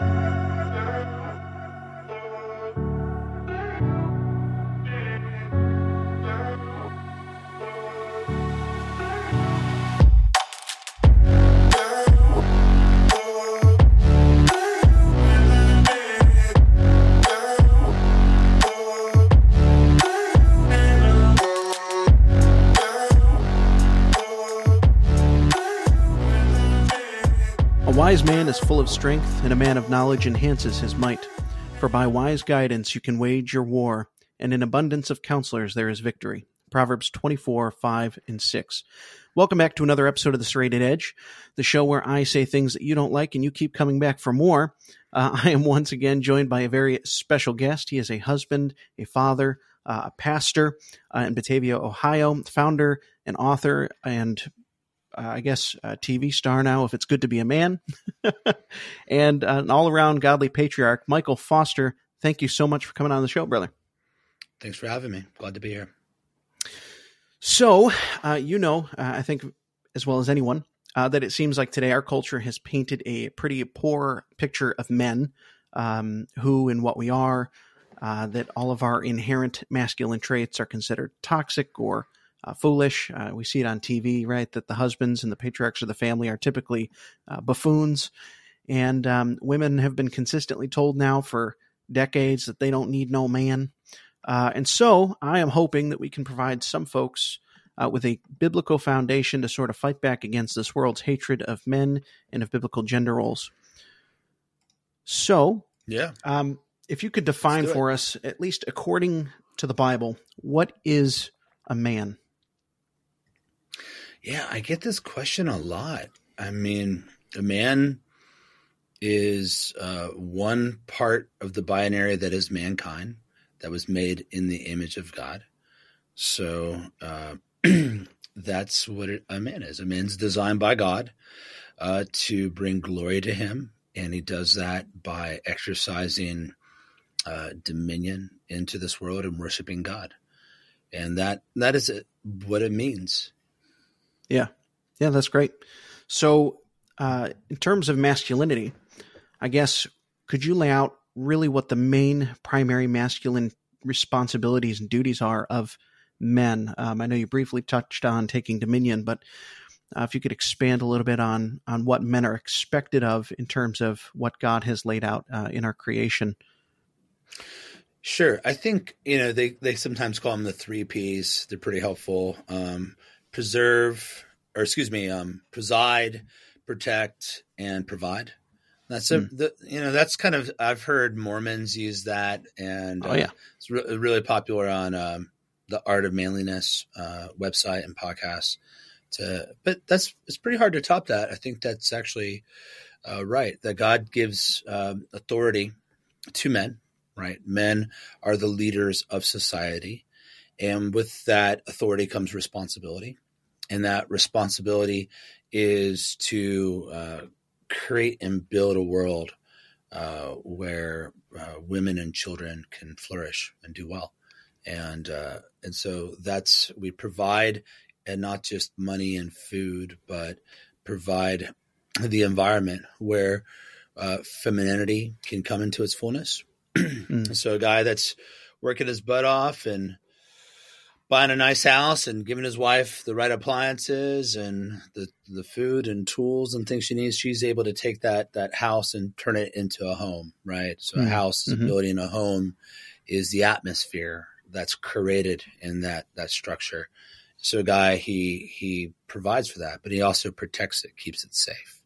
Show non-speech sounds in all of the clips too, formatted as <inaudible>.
wise man is full of strength, and a man of knowledge enhances his might. For by wise guidance you can wage your war, and in abundance of counselors there is victory. Proverbs 24, 5, and 6. Welcome back to another episode of The Serrated Edge, the show where I say things that you don't like and you keep coming back for more. Uh, <laughs> I am once again joined by a very special guest. He is a husband, a father, uh, a pastor uh, in Batavia, Ohio, founder and author, and uh, I guess, a TV star now, if it's good to be a man, <laughs> and uh, an all around godly patriarch, Michael Foster. Thank you so much for coming on the show, brother. Thanks for having me. Glad to be here. So, uh, you know, uh, I think as well as anyone, uh, that it seems like today our culture has painted a pretty poor picture of men, um, who and what we are, uh, that all of our inherent masculine traits are considered toxic or uh, foolish. Uh, we see it on TV, right? That the husbands and the patriarchs of the family are typically uh, buffoons. And um, women have been consistently told now for decades that they don't need no man. Uh, and so I am hoping that we can provide some folks uh, with a biblical foundation to sort of fight back against this world's hatred of men and of biblical gender roles. So, yeah. Um, if you could define for us, at least according to the Bible, what is a man? Yeah, I get this question a lot. I mean, a man is uh, one part of the binary that is mankind that was made in the image of God. So uh, <clears throat> that's what it, a man is. A man's designed by God uh, to bring glory to Him, and he does that by exercising uh, dominion into this world and worshiping God. And that that is what it means. Yeah. Yeah, that's great. So, uh, in terms of masculinity, I guess, could you lay out really what the main primary masculine responsibilities and duties are of men? Um, I know you briefly touched on taking dominion, but uh, if you could expand a little bit on on what men are expected of in terms of what God has laid out uh, in our creation. Sure, I think you know they they sometimes call them the three P's. They're pretty helpful. Um, preserve, or excuse me, um, preside, protect, and provide. That's a, mm. the, you know, that's kind of, I've heard Mormons use that and oh, yeah. Uh, it's re- really popular on um, the Art of Manliness uh, website and podcast. To, but that's, it's pretty hard to top that. I think that's actually uh, right. That God gives um, authority to men, right? Men are the leaders of society. And with that authority comes responsibility and that responsibility is to uh, create and build a world uh, where uh, women and children can flourish and do well, and uh, and so that's we provide, and not just money and food, but provide the environment where uh, femininity can come into its fullness. <clears throat> mm. So a guy that's working his butt off and buying a nice house and giving his wife the right appliances and the the food and tools and things she needs, she's able to take that that house and turn it into a home, right? So mm-hmm. a house is mm-hmm. a building, a home is the atmosphere that's created in that that structure. So a guy he he provides for that, but he also protects it, keeps it safe.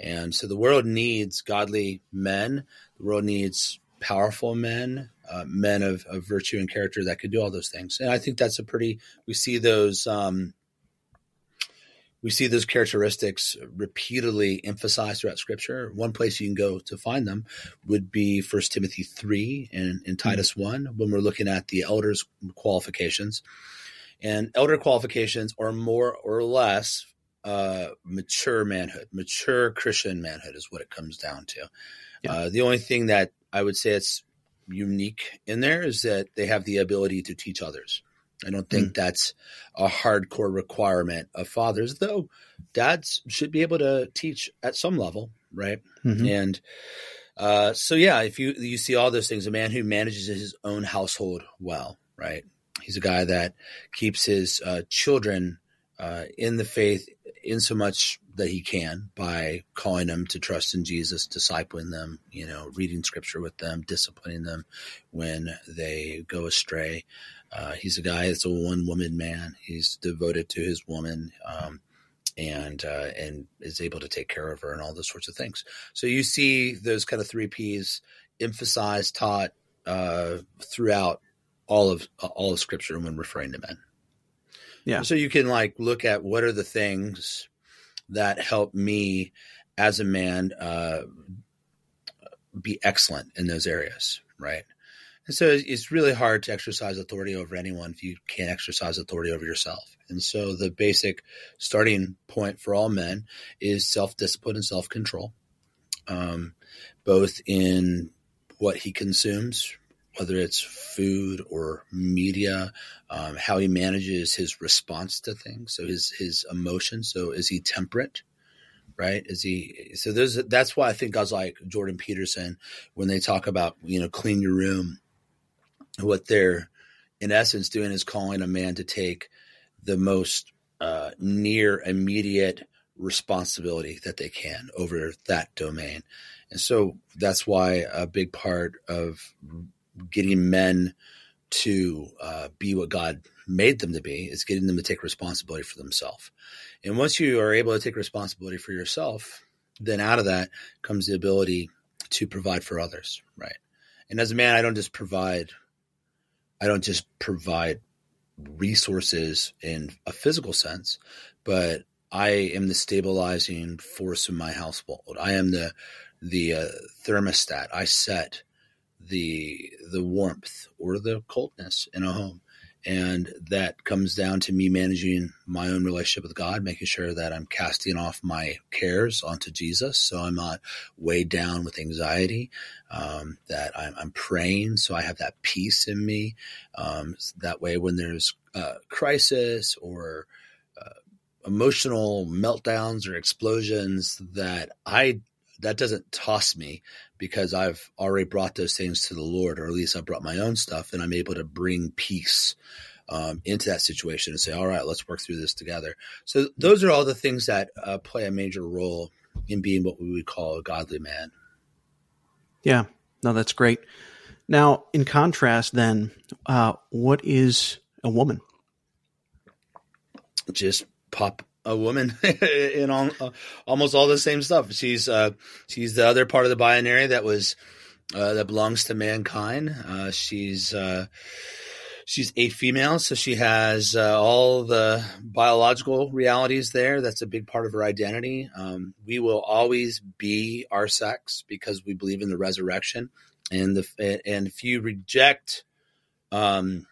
And so the world needs godly men. The world needs powerful men uh, men of, of virtue and character that could do all those things. And I think that's a pretty, we see those, um, we see those characteristics repeatedly emphasized throughout scripture. One place you can go to find them would be First Timothy 3 and, and Titus mm-hmm. 1 when we're looking at the elders' qualifications. And elder qualifications are more or less uh, mature manhood, mature Christian manhood is what it comes down to. Yeah. Uh, the only thing that I would say it's unique in there is that they have the ability to teach others. I don't think mm. that's a hardcore requirement of fathers, though dads should be able to teach at some level, right? Mm-hmm. And Uh, so yeah, if you you see all those things, a man who manages his own household well, right? He's a guy that keeps his uh, children uh, in the faith in so much that he can by calling them to trust in Jesus, discipling them, you know, reading scripture with them, disciplining them when they go astray. Uh, he's a guy that's a one woman man. He's devoted to his woman. Um, and uh, and is able to take care of her and all those sorts of things. So you see those kind of three P's emphasized, taught uh, throughout all of all of Scripture when referring to men. Yeah. So you can like look at what are the things that help me as a man uh, be excellent in those areas, right? And so it's really hard to exercise authority over anyone if you can't exercise authority over yourself. And so the basic starting point for all men is self discipline and self control, um, both in what he consumes, whether it's food or media, um, how he manages his response to things, so his his emotions. So is he temperate? Right? Is he? So there's that's why I think guys like Jordan Peterson, when they talk about you know clean your room, what they're in essence doing is calling a man to take the most uh, near immediate responsibility that they can over that domain. And so that's why a big part of getting men to uh, be what God made them to be is getting them to take responsibility for themselves. And once you are able to take responsibility for yourself, then out of that comes the ability to provide for others, right? And as a man, I don't just provide I don't just provide resources in a physical sense, but I am the stabilizing force in my household. I am the the uh, thermostat. I set the the warmth or the coldness in a home and that comes down to me managing my own relationship with God, making sure that I'm casting off my cares onto Jesus, so I'm not weighed down with anxiety. Um, that I'm, I'm, praying, so I have that peace in me. Um, that way, when there's a crisis or uh, emotional meltdowns or explosions, that I that doesn't toss me because I've already brought those things to the Lord, or at least I brought my own stuff, and I'm able to bring peace um, into that situation and say, "All right, let's work through this together." So those are all the things that uh, play a major role in being what we would call a godly man. Yeah, no, that's great. Now, in contrast, then, uh, what is a woman? Just pop a woman <laughs> in all, uh, almost all the same stuff. She's uh, she's the other part of the binary that was uh, that belongs to mankind. Uh, she's uh, she's a female, so she has uh, all the biological realities there. That's a big part of her identity. Um, we will always be our sex because we believe in the resurrection, and the and if you reject, um,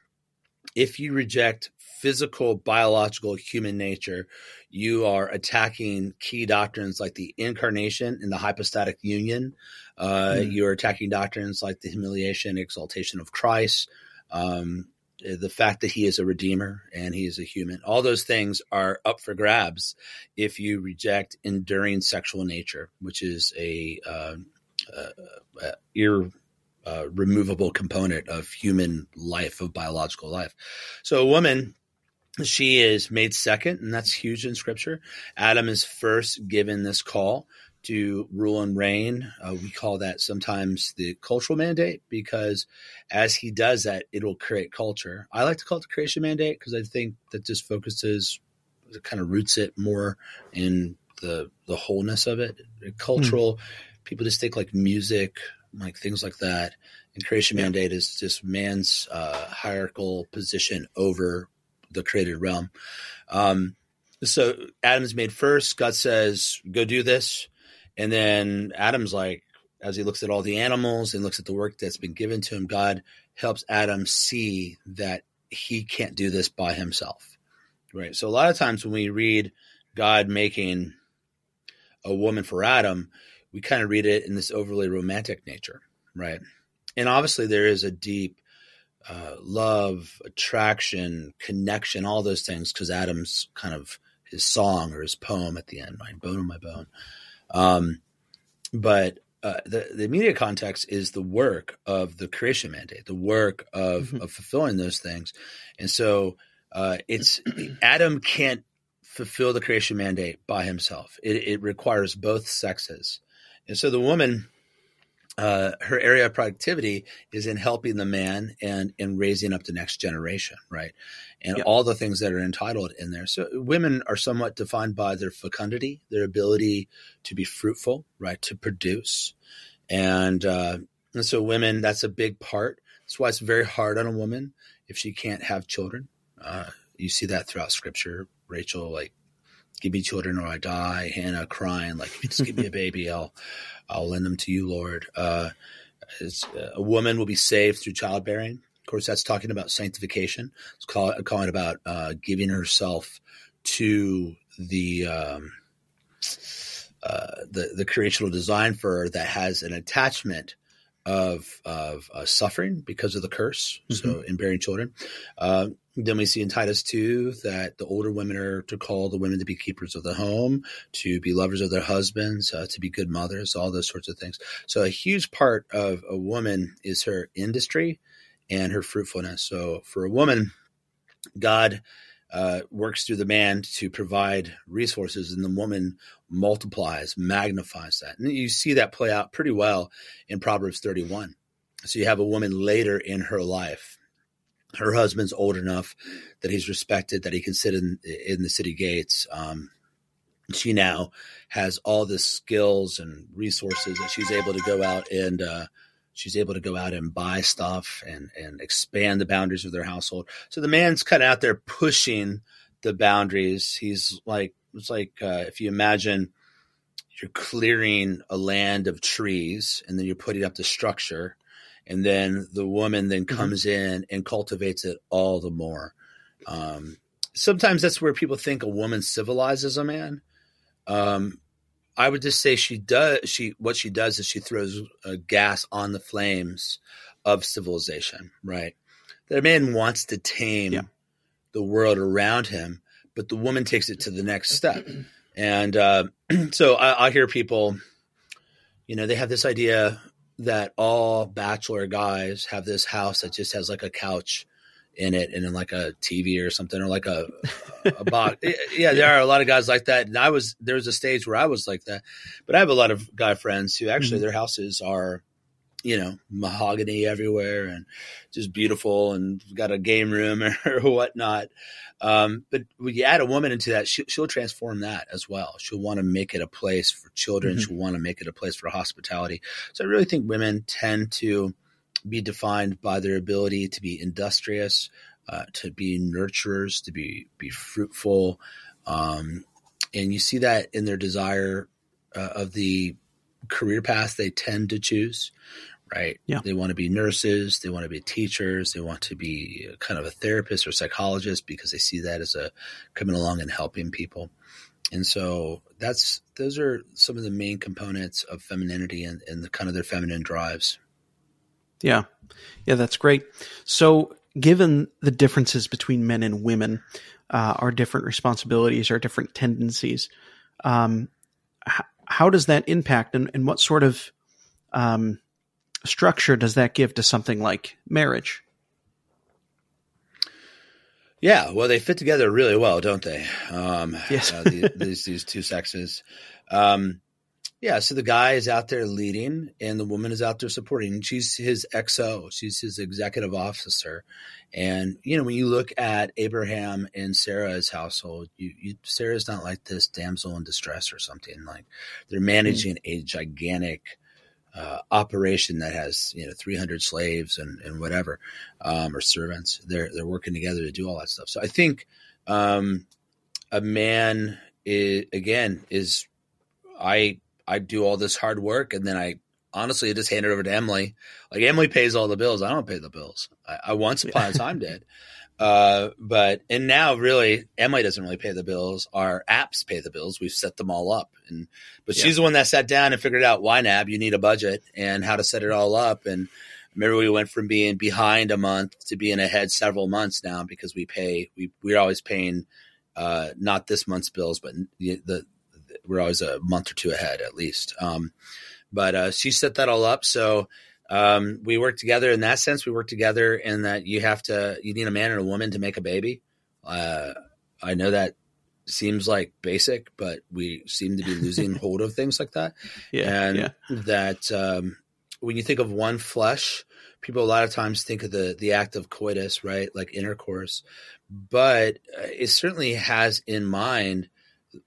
if you reject physical, biological, human nature, you are attacking key doctrines like the incarnation and the hypostatic union. Uh, mm. You're attacking doctrines like the humiliation, exaltation of Christ, um, the fact that he is a redeemer and he is a human. All those things are up for grabs if you reject enduring sexual nature, which is a uh, uh, uh, ir, uh, removable component of human life, of biological life. So a woman she is made second, and that's huge in scripture. Adam is first given this call to rule and reign. Uh, we call that sometimes the cultural mandate because as he does that, it'll create culture. I like to call it the creation mandate because I think that just focuses, it kind of roots it more in the the wholeness of it. Cultural, mm. people just think like music, like things like that. And creation mandate is just man's uh, hierarchical position over the created realm. Um, so Adam's made first. God says, "Go do this," and then Adam's like, as he looks at all the animals and looks at the work that's been given to him, God helps Adam see that he can't do this by himself. Right. So a lot of times when we read God making a woman for Adam, we kind of read it in this overly romantic nature, right? And obviously there is a deep uh, love, attraction, connection, all those things, because Adam's kind of his song or his poem at the end, my bone on my bone. Um, but uh, the the immediate context is the work of the creation mandate, the work of Mhm. of fulfilling those things, and so uh, it's Adam can't fulfill the creation mandate by himself. It, it requires both sexes, and so the woman. Uh, her area of productivity is in helping the man and in raising up the next generation, right? And Yeah. all the things that are entitled in there. So women are somewhat defined by their fecundity, their ability to be fruitful, right? To produce, and uh, and so women that's a big part. That's why it's very hard on a woman if she can't have children. Uh, you see that throughout Scripture. Rachel, like, give me children or I die. Hannah crying, like, just give me a baby, <laughs> I'll I'll lend them to you, Lord. Uh, uh, a woman will be saved through childbearing. Of course, that's talking about sanctification. It's call, calling about uh, giving herself to the um, uh, the the creational design for her that has an attachment of of uh, suffering because of the curse. So in bearing children, uh, then we see in Titus two that the older women are to call the women to be keepers of the home, to be lovers of their husbands, uh, to be good mothers, all those sorts of things. So a huge part of a woman is her industry and her fruitfulness. So for a woman, God uh, works through the man to provide resources, and the woman multiplies, magnifies that. And you see that play out pretty well in Proverbs 31. So you have a woman later in her life. Her husband's old enough that he's respected, that he can sit in in the city gates. Um, she now has all the skills and resources that she's able to go out and uh, she's able to go out and buy stuff and and expand the boundaries of their household. So the man's kind of out there pushing the boundaries. He's like it's like uh, if you imagine you're clearing a land of trees and then you're putting up the structure and then the woman then Mhm. comes in and cultivates it all the more. Um, sometimes that's where people think a woman civilizes a man. Um, I would just say she does. She what she does is she throws uh, gas on the flames of civilization. Right, the man wants to tame Yeah. the world around him, but the woman takes it to the next step. <clears throat> And uh, <clears throat> so I, I hear people, you know, they have this idea that all bachelor guys have this house that just has like a couch in it and then like a TV or something or like a, a box. <laughs> Yeah, there are a lot of guys like that. And I was, there was a stage where I was like that. But I have a lot of guy friends who actually Mhm. their houses are, you know, mahogany everywhere and just beautiful and got a game room <laughs> or whatnot. Um, but when you add a woman into that, she, she'll transform that as well. She'll want to make it a place for children. Mhm. She'll want to make it a place for hospitality. So I really think women tend to be defined by their ability to be industrious, uh, to be nurturers, to be be fruitful, um, and you see that in their desire uh, of the career path they tend to choose. Right? Yeah. They want to be nurses. They want to be teachers. They want to be kind of a therapist or psychologist because they see that as a coming along and helping people. And so that's those are some of the main components of femininity and, and the kind of their feminine drives. Yeah. Yeah, that's great. So, given the differences between men and women, uh, our different responsibilities, our different tendencies, um, h- how does that impact and, and what sort of um, structure does that give to something like marriage? Yeah, well, they fit together really well, don't they? Um, <laughs> Yes. uh, the, these these two sexes. Um, yeah, so the guy is out there leading, and the woman is out there supporting. She's his XO. She's his executive officer. And you know, when you look at Abraham and Sarah's household, you, you Sarah's not like this damsel in distress or something. Like they're managing a gigantic uh, operation that has you know 300 slaves and, and whatever um, or servants. They're they're working together to do all that stuff. So I think um, a man is, again is I I do all this hard work and then I honestly I just hand it over to Emily. Like Emily pays all the bills. I don't pay the bills. I, I once upon a time did. <laughs> Uh, but and now really Emily doesn't really pay the bills. Our apps pay the bills. We've set them all up, and but Yeah. she's the one that sat down and figured out YNAB you need a budget and how to set it all up. And remember, we went from being behind a month to being ahead several months now because we pay. We we're always paying uh, not this month's bills, but the, the we're always a month or two ahead at least. Um, but uh, she set that all up. So um, we work together in that sense. We work together in that you have to, you need a man and a woman to make a baby. Uh, I know that seems like basic, but we seem to be losing <laughs> hold of things like that. Yeah, and yeah. that um, when you think of one flesh, people a lot of times think of the the act of coitus, right, like intercourse, but uh, it certainly has in mind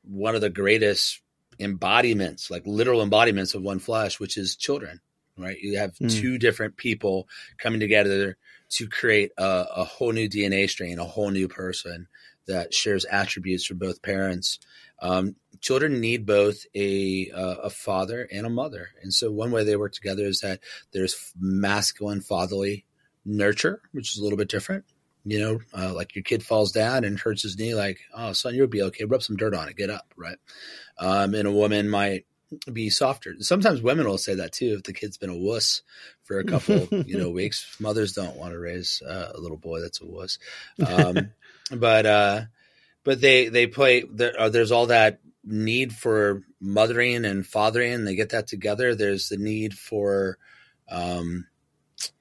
one of the greatest embodiments, like literal embodiments of one flesh, which is children. Right, you have Mm. two different people coming together to create a, a whole new DNA strain, a whole new person that shares attributes from both parents. Um, children need both a uh, a father and a mother, and so one way they work together is that there's masculine fatherly nurture, which is a little bit different. You know, uh, like your kid falls down and hurts his knee, like, oh, son, you'll be okay. Rub some dirt on it, get up, right? Um, and a woman might be softer. Sometimes women will say that too. If the kid's been a wuss for a couple, you know, <laughs> weeks, mothers don't want to raise uh, a little boy that's a wuss. <laughs> Um, but uh, but they they play. There, uh, there's all that need for mothering and fathering. They get that together. There's the need for um,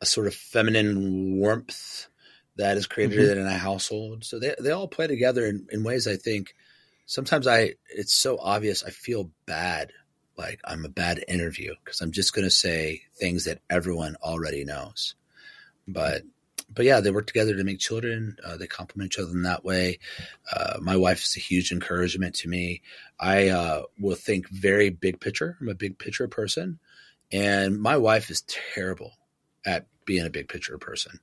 a sort of feminine warmth that is created in a household. So they they all play together in, in ways I think sometimes I it's so obvious I feel bad like I'm a bad interview because I'm just going to say things that everyone already knows. But but yeah, they work together to make children. Uh, they complement each other in that way. Uh, my wife is a huge encouragement to me. I uh, will think very big picture. I'm a big picture person, and my wife is terrible at being a big picture person.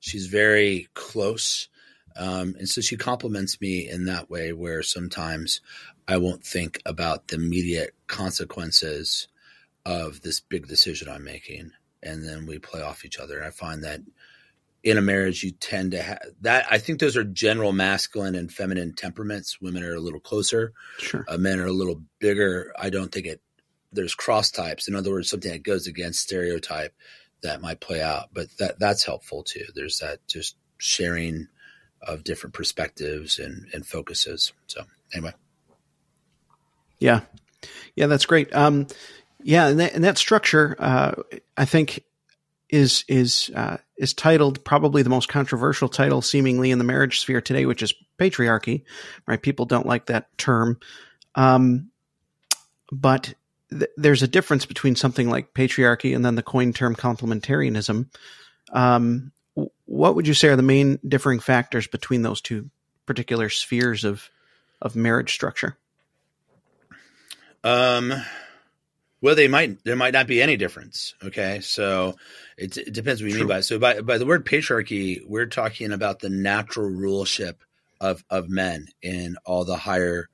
She's very close. Um, and so she compliments me in that way where sometimes I won't think about the immediate consequences of this big decision I'm making. And then we play off each other. I find that in a marriage, you tend to have that. I think those are general masculine and feminine temperaments. Women are a little closer, Sure. uh, men are a little bigger. I don't think it, there's cross types. In other words, something that goes against stereotype that might play out, but that that's helpful too. There's that just sharing of different perspectives and, and focuses. So anyway, Yeah, yeah, that's great. Um, yeah, and that, and that structure, uh, I think, is is uh, is titled probably the most controversial title seemingly in the marriage sphere today, which is patriarchy. Right? People don't like that term, um, but th- there's a difference between something like patriarchy and then the coined term complementarianism. Um, what would you say are the main differing factors between those two particular spheres of of marriage structure? Um, well, they might there might not be any difference. Okay, so it, it depends what you True. mean by it. So by by the word patriarchy, we're talking about the natural ruleship of of men in all the higher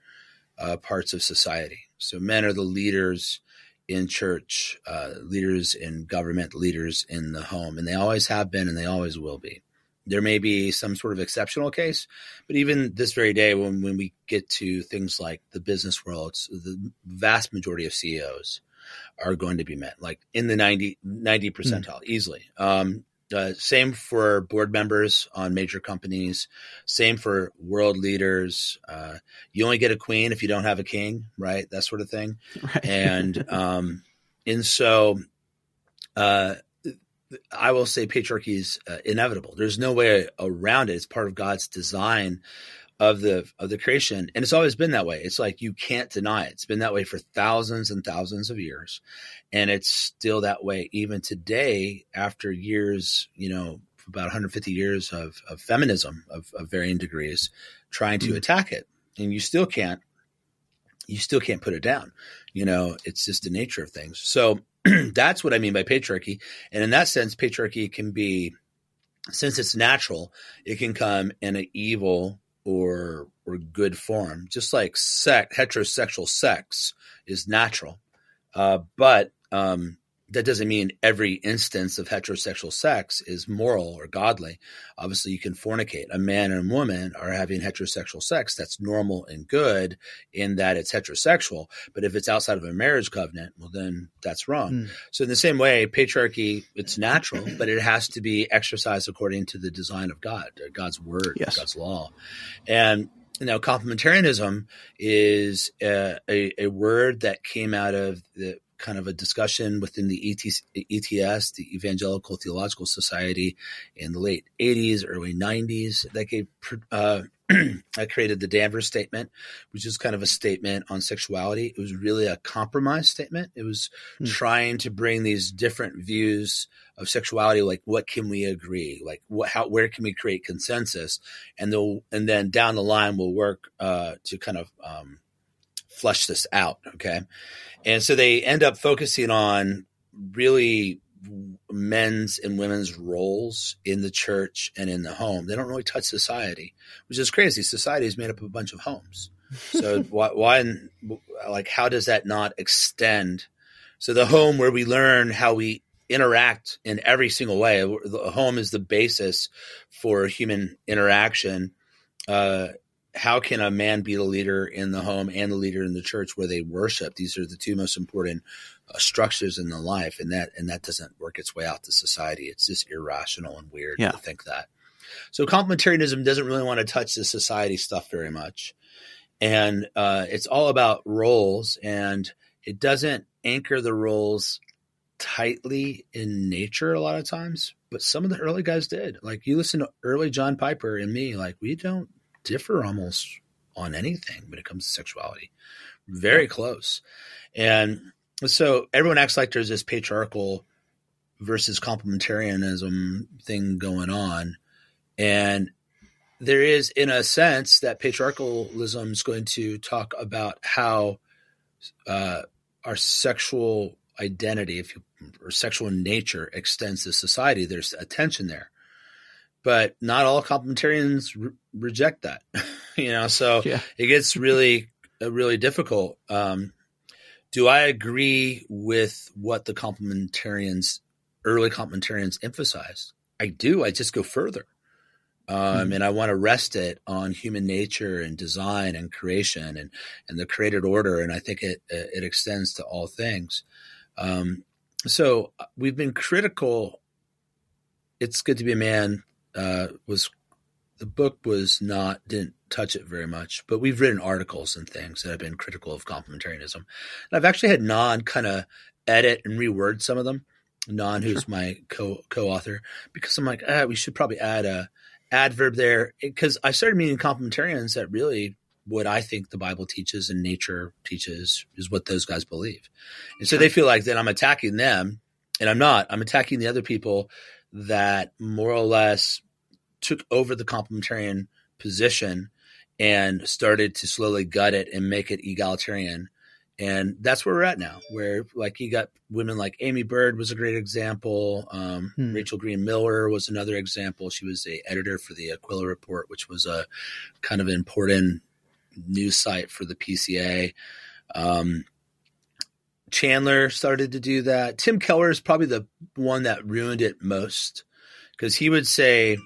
uh, parts of society. So men are the leaders in church, uh, leaders in government, leaders in the home, and they always have been, and they always will be. There may be some sort of exceptional case, but even this very day, when, when we get to things like the business world, the vast majority of CEOs are going to be men, like in the 90, 90 percentile easily. Um, uh, same for board members on major companies. Same for world leaders. Uh, you only get a queen if you don't have a king, right? That sort of thing <laughs> Right. and um, and so uh, I will say patriarchy is uh, inevitable. There's no way around it. It's part of God's design of the of the creation, and it's always been that way. It's like you can't deny it. It's been that way for thousands and thousands of years, and it's still that way even today. After years, you know, about 150 years of, of feminism of, of varying degrees, trying to Mm. attack it, and you still can't. You still can't put it down. You know, it's just the nature of things. So <clears throat> that's what I mean by patriarchy. And in that sense, patriarchy can be, since it's natural, it can come in an evil or or good form, just like sex, heterosexual sex is natural. Uh, but um, that doesn't mean every instance of heterosexual sex is moral or godly. Obviously, you can fornicate. A man and a woman are having heterosexual sex. That's normal and good in that it's heterosexual. But if it's outside of a marriage covenant, well, then that's wrong. Mm. So, in the same way, patriarchy, it's natural, but it has to be exercised according to the design of God, uh, God's word, Yes. God's law. And you know, complementarianism is a, a, a word that came out of the kind of a discussion within the ETS, the Evangelical Theological Society, in the late 80s, early 90s that gave uh, <clears throat> I created the Danvers Statement, which is kind of a statement on sexuality. It was really a compromise statement. It was hmm. trying to bring these different views of sexuality, like what can we agree, like what, how, where can we create consensus, and the and then down the line we'll work uh, to kind of um, flush this out. Okay, and so they end up focusing on really men's and women's roles in the church and in the home. They don't really touch society, which is crazy. Society is made up of a bunch of homes. So <laughs> why, why, like, how does that not extend? So the home where we learn how we interact in every single way. The home is the basis for human interaction. Uh, how can a man be the leader in the home and the leader in the church where they worship? These are the two most important uh, structures in the life, and that and that doesn't work its way out to society. It's just irrational and weird yeah. to think that. So complementarianism doesn't really want to touch the society stuff very much, and uh, it's all about roles, and it doesn't anchor the roles tightly in nature a lot of times. But some of the early guys did. Like you listen to early John Piper and me, like we don't differ almost on anything when it comes to sexuality. Very close. And so everyone acts like there's this patriarchal versus complementarianism thing going on. And there is, in a sense, that patriarchalism is going to talk about how uh, our sexual identity, if you or sexual nature extends to society. There's a tension there but not all complementarians re- reject that. <laughs> you know, so yeah. it gets really, uh, really difficult. Um, do I agree with what the complementarians, early complementarians emphasized? I do. I just go further. Um, mm-hmm. And I want to rest it on human nature and design and creation and, and the created order. And I think it, it extends to all things. Um, so uh, we've been critical. It's good to be a man uh, was the book was not didn't touch it very much, but we've written articles and things that have been critical of complementarianism. And I've actually had Bnonn kind of edit and reword some of them. Bnonn, who's sure. my co co-author, because I'm like, ah, we should probably add a adverb there because I started meeting complementarians that really what I think the Bible teaches and nature teaches is what those guys believe, and so they feel like that I'm attacking them, and I'm not. I'm attacking the other people that more or less took over the complementarian position and started to slowly gut it and make it egalitarian. And that's where we're at now, where like you got women like Aimee Byrd was a great example. Um, hmm. Rachel Green Miller was another example. She was a editor for the Aquila Report, which was a kind of important news site for the PCA. Um, Chandler started to do that. Tim Keller is probably the one that ruined it most because he would say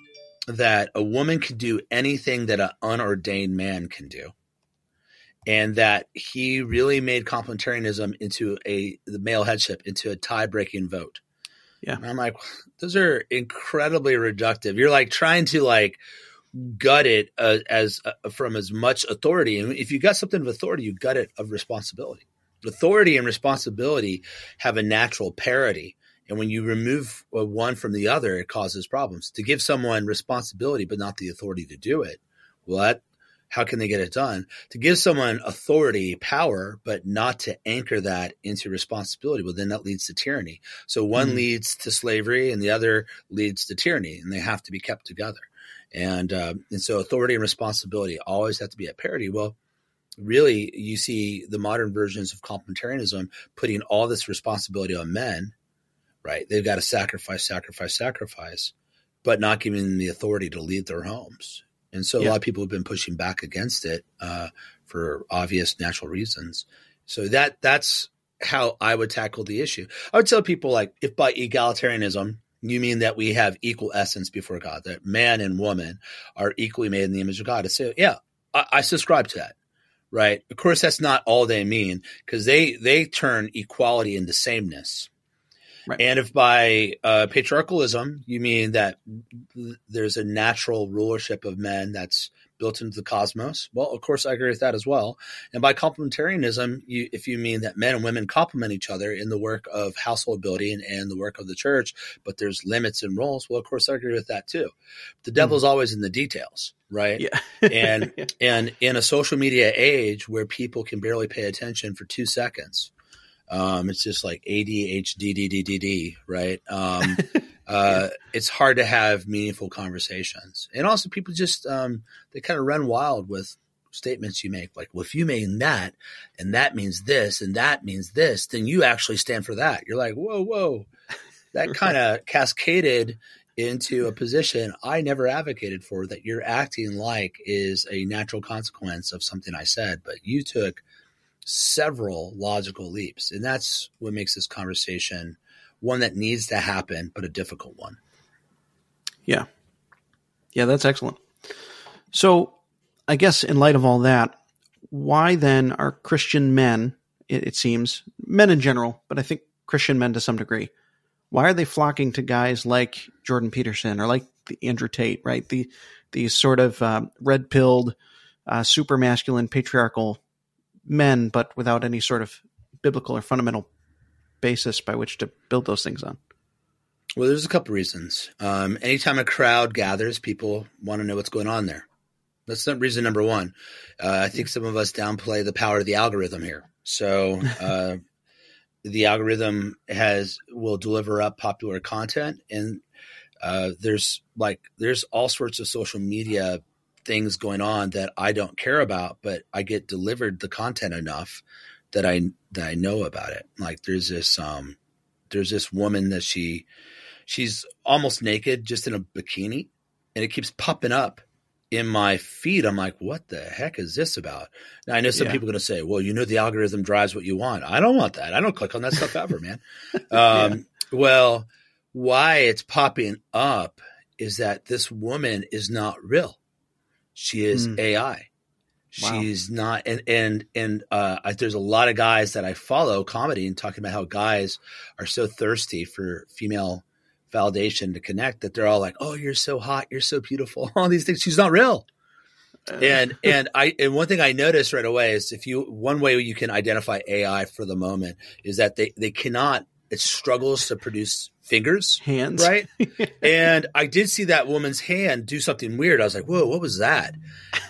that a woman can do anything that an unordained man can do. And that he really made complementarianism into a the male headship into a tie breaking vote. Yeah. And I'm like, those are incredibly reductive. You're like trying to like gut it uh, as uh, from as much authority. And if you got something of authority, you gut it of responsibility authority and responsibility have a natural parity. And when you remove one from the other, it causes problems. To give someone responsibility but not the authority to do it, well, that, how can they get it done? To give someone authority, power, but not to anchor that into responsibility, well, then that leads to tyranny. So one mm-hmm. leads to slavery and the other leads to tyranny, and they have to be kept together. And uh, and so authority and responsibility always have to be at parity. Well, really you see the modern versions of complementarianism putting all this responsibility on men, right? They've got to sacrifice, sacrifice, sacrifice, but not giving them the authority to lead their homes. And so yeah. a lot of people have been pushing back against it uh, for obvious natural reasons. So that that's how I would tackle the issue. I would tell people like if by egalitarianism you mean that we have equal essence before God, that man and woman are equally made in the image of God. I say, yeah, I, I subscribe to that right? Of course, that's not all they mean because they they turn equality into sameness. Right. And if by uh, patriarchalism you mean that there's a natural rulership of men that's built into the cosmos. Well, of course, I agree with that as well. And by complementarianism, you, if you mean that men and women complement each other in the work of household building and, the work of the church, but there's limits and roles, well, of course, I agree with that too. The devil's mm. always in the details, right? Yeah. and <laughs> and in a social media age where people can barely pay attention for two seconds, um, it's just like ADHD, right? Um, <laughs> uh, it's hard to have meaningful conversations. And also, people just um, they kind of run wild with statements you make, like, "Well, if you mean that, and that means this, and that means this, then you actually stand for that." You're like, "Whoa, whoa!" That <laughs> kind of cascaded into a position I never advocated for. That you're acting like is a natural consequence of something I said, but you took several logical leaps. And that's what makes this conversation one that needs to happen, but a difficult one. Yeah. Yeah, that's excellent. So, I guess in light of all that, why then are Christian men, it, it seems, men in general, but I think Christian men to some degree, why are they flocking to guys like Jordan Peterson or like the Andrew Tate, right? The these sort of uh, red pilled, uh, super masculine, patriarchal men, but without any sort of biblical or fundamental basis by which to build those things on? Well, there's a couple reasons. Um, anytime a crowd gathers, people want to know what's going on there. That's not reason number one. Uh, I think some of us downplay the power of the algorithm here. So <laughs> uh, the algorithm has will deliver up popular content, and uh, there's like there's all sorts of social media things going on that I don't care about, but I get delivered the content enough that I that I know about it. Like there's this um there's this woman that she she's almost naked just in a bikini and it keeps popping up in my feed. I'm like, what the heck is this about? Now I know some yeah. people are gonna say, well, you know the algorithm drives what you want. I don't want that. I don't click on that stuff <laughs> ever, man. <laughs> Um yeah. well, why it's popping up is that this woman is not real. She is mm. AI. Wow. She's not, and and and uh, I, there's a lot of guys that I follow comedy and talking about how guys are so thirsty for female validation to connect that they're all like, "Oh, you're so hot, you're so beautiful," <laughs> all these things. She's not real. Uh. and and I and one thing I noticed right away is if you one way you can identify AI for the moment is that they they cannot it struggles to produce fingers, hands, right? <laughs> and I did see that woman's hand do something weird. I was like, "Whoa, what was that?"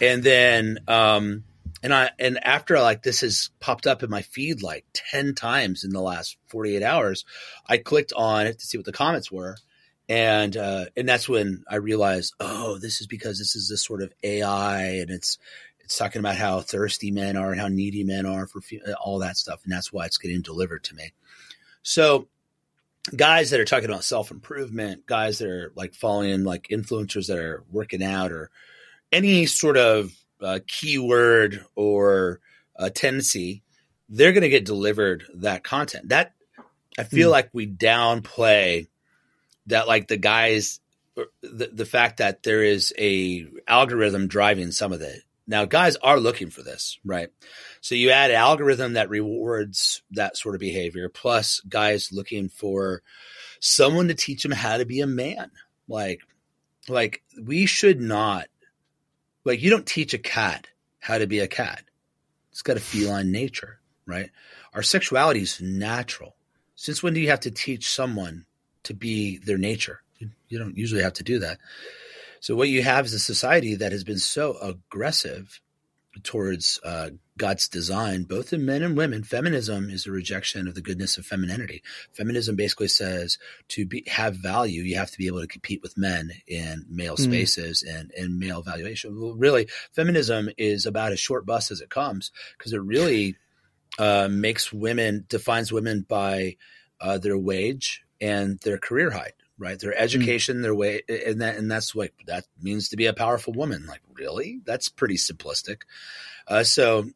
And then, um, and I and after like this has popped up in my feed like ten times in the last forty eight hours, I clicked on it to see what the comments were, and uh, and that's when I realized, oh, this is because this is this sort of AI, and it's it's talking about how thirsty men are and how needy men are for all that stuff, and that's why it's getting delivered to me. So guys that are talking about self improvement, guys that are like following like influencers that are working out or any sort of uh, keyword or uh, tendency, they're going to get delivered that content. That I feel mm. like we downplay that, like the guys, uh, the, the fact that there is a algorithm driving some of it. Now, guys are looking for this, right? So you add an algorithm that rewards that sort of behavior, plus guys looking for someone to teach them how to be a man. Like, like we should not, like you don't teach a cat how to be a cat. It's got a feline nature, right? Our sexuality is natural. Since when do you have to teach someone to be their nature? You, you don't usually have to do that. So what you have is a society that has been so aggressive towards uh, God's design, both in men and women. Feminism is a rejection of the goodness of femininity. Feminism basically says to be, have value, you have to be able to compete with men in male mm. spaces and, and male valuation. Well, really, feminism is about as short bus as it comes because it really uh, makes women, defines women by uh, their wage and their career height right? Their mm. education, mm. their way, and that, and that's what that means to be a powerful woman. Like, really? That's pretty simplistic. Uh, so,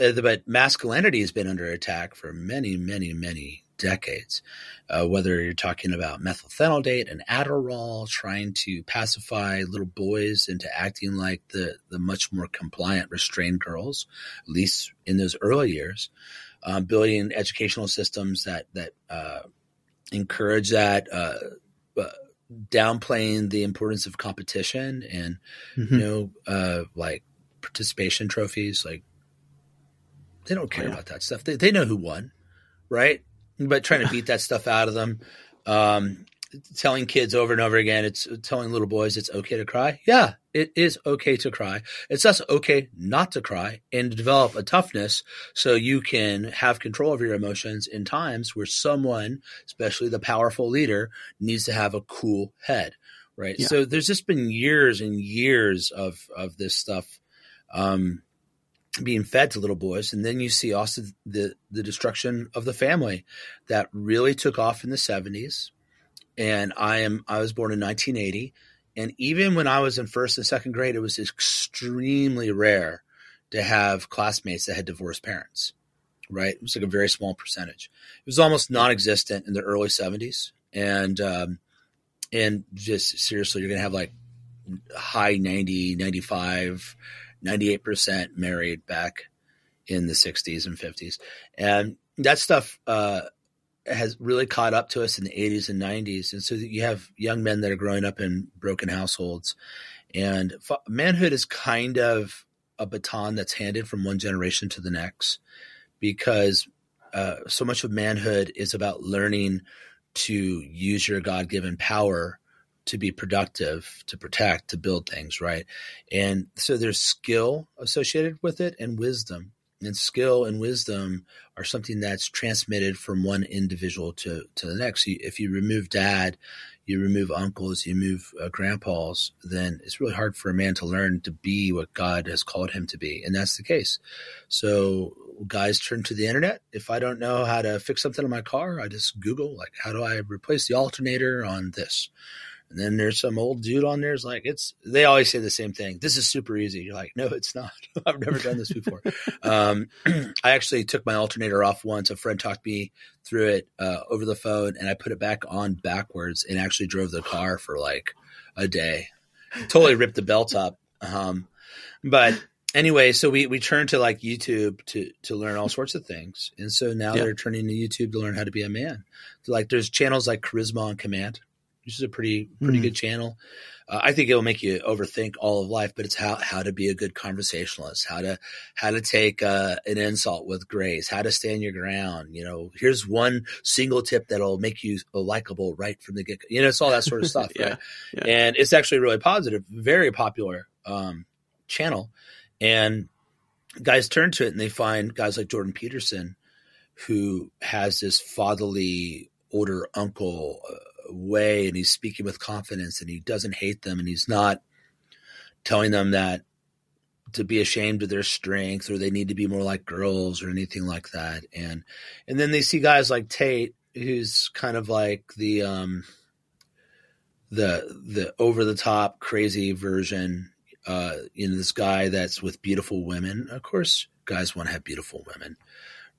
uh, but masculinity has been under attack for many, many, many decades. Uh, whether you're talking about methylphenidate and Adderall, trying to pacify little boys into acting like the the much more compliant, restrained girls, at least in those early years, um, building educational systems that that uh, encourage that uh, downplaying the importance of competition and Mhm. you know uh like participation trophies like they don't care Oh, yeah. about that stuff they, they know who won right but trying to beat that stuff out of them um telling kids over and over again it's telling little boys it's okay to cry. Yeah it is okay to cry. It's also okay not to cry and to develop a toughness so you can have control over your emotions in times where someone especially the powerful leader needs to have a cool head right? Yeah. so there's just been years and years of of this stuff um being fed to little boys. And then you see also the the destruction of the family that really took off in the 70s and i am i was born in 1980 and even when i was in first and second grade it was extremely rare to have classmates that had divorced parents right? It was like a very small percentage. It was almost non-existent in the early 70s and um and just seriously you're gonna have like high 90 95 98% married back in the 60s and 50s and that stuff uh has really caught up to us in the 80s and 90s and so you have young men that are growing up in broken households. And manhood is kind of a baton that's handed from one generation to the next because uh, so much of manhood is about learning to use your god-given power to be productive to protect to build things right? And so there's skill associated with it and wisdom and skill and wisdom are something that's transmitted from one individual to to the next. If you remove dad, you remove uncles, you remove uh, grandpas, then it's really hard for a man to learn to be what God has called him to be, and that's the case. So guys turn to the internet. If I don't know how to fix something in my car, I just Google like how do I replace the alternator on this. And then there's some old dude on there. Is like it's. They always say the same thing. This is super easy. You're like, no, it's not. <laughs> I've never done this before. <laughs> um, <clears throat> I actually took my alternator off once. A friend talked me through it uh, over the phone, and I put it back on backwards, and actually drove the car for like a day. Totally ripped the belt up. Um, but anyway, so we we turned to like YouTube to to learn all sorts of things, and so now Yeah. they're turning to YouTube to learn how to be a man. So like, there's channels like Charisma on Command, which is a pretty pretty Hmm. good channel. Uh, I think it will make you overthink all of life, but it's how how to be a good conversationalist, how to how to take uh, an insult with grace, how to stand your ground. You know, here's one single tip that'll make you likable right from the get. You know, it's all that sort of <laughs> stuff, Yeah, right? yeah. And it's actually really positive, very popular um, channel, and guys turn to it and they find guys like Jordan Peterson, who has this fatherly older uncle uh, way, and he's speaking with confidence, and he doesn't hate them, and he's not telling them that to be ashamed of their strength or they need to be more like girls or anything like that. And and then they see guys like Tate, who's kind of like the um the the over the top crazy version. Uh, you know, this guy that's with beautiful women. Of course, guys want to have beautiful women,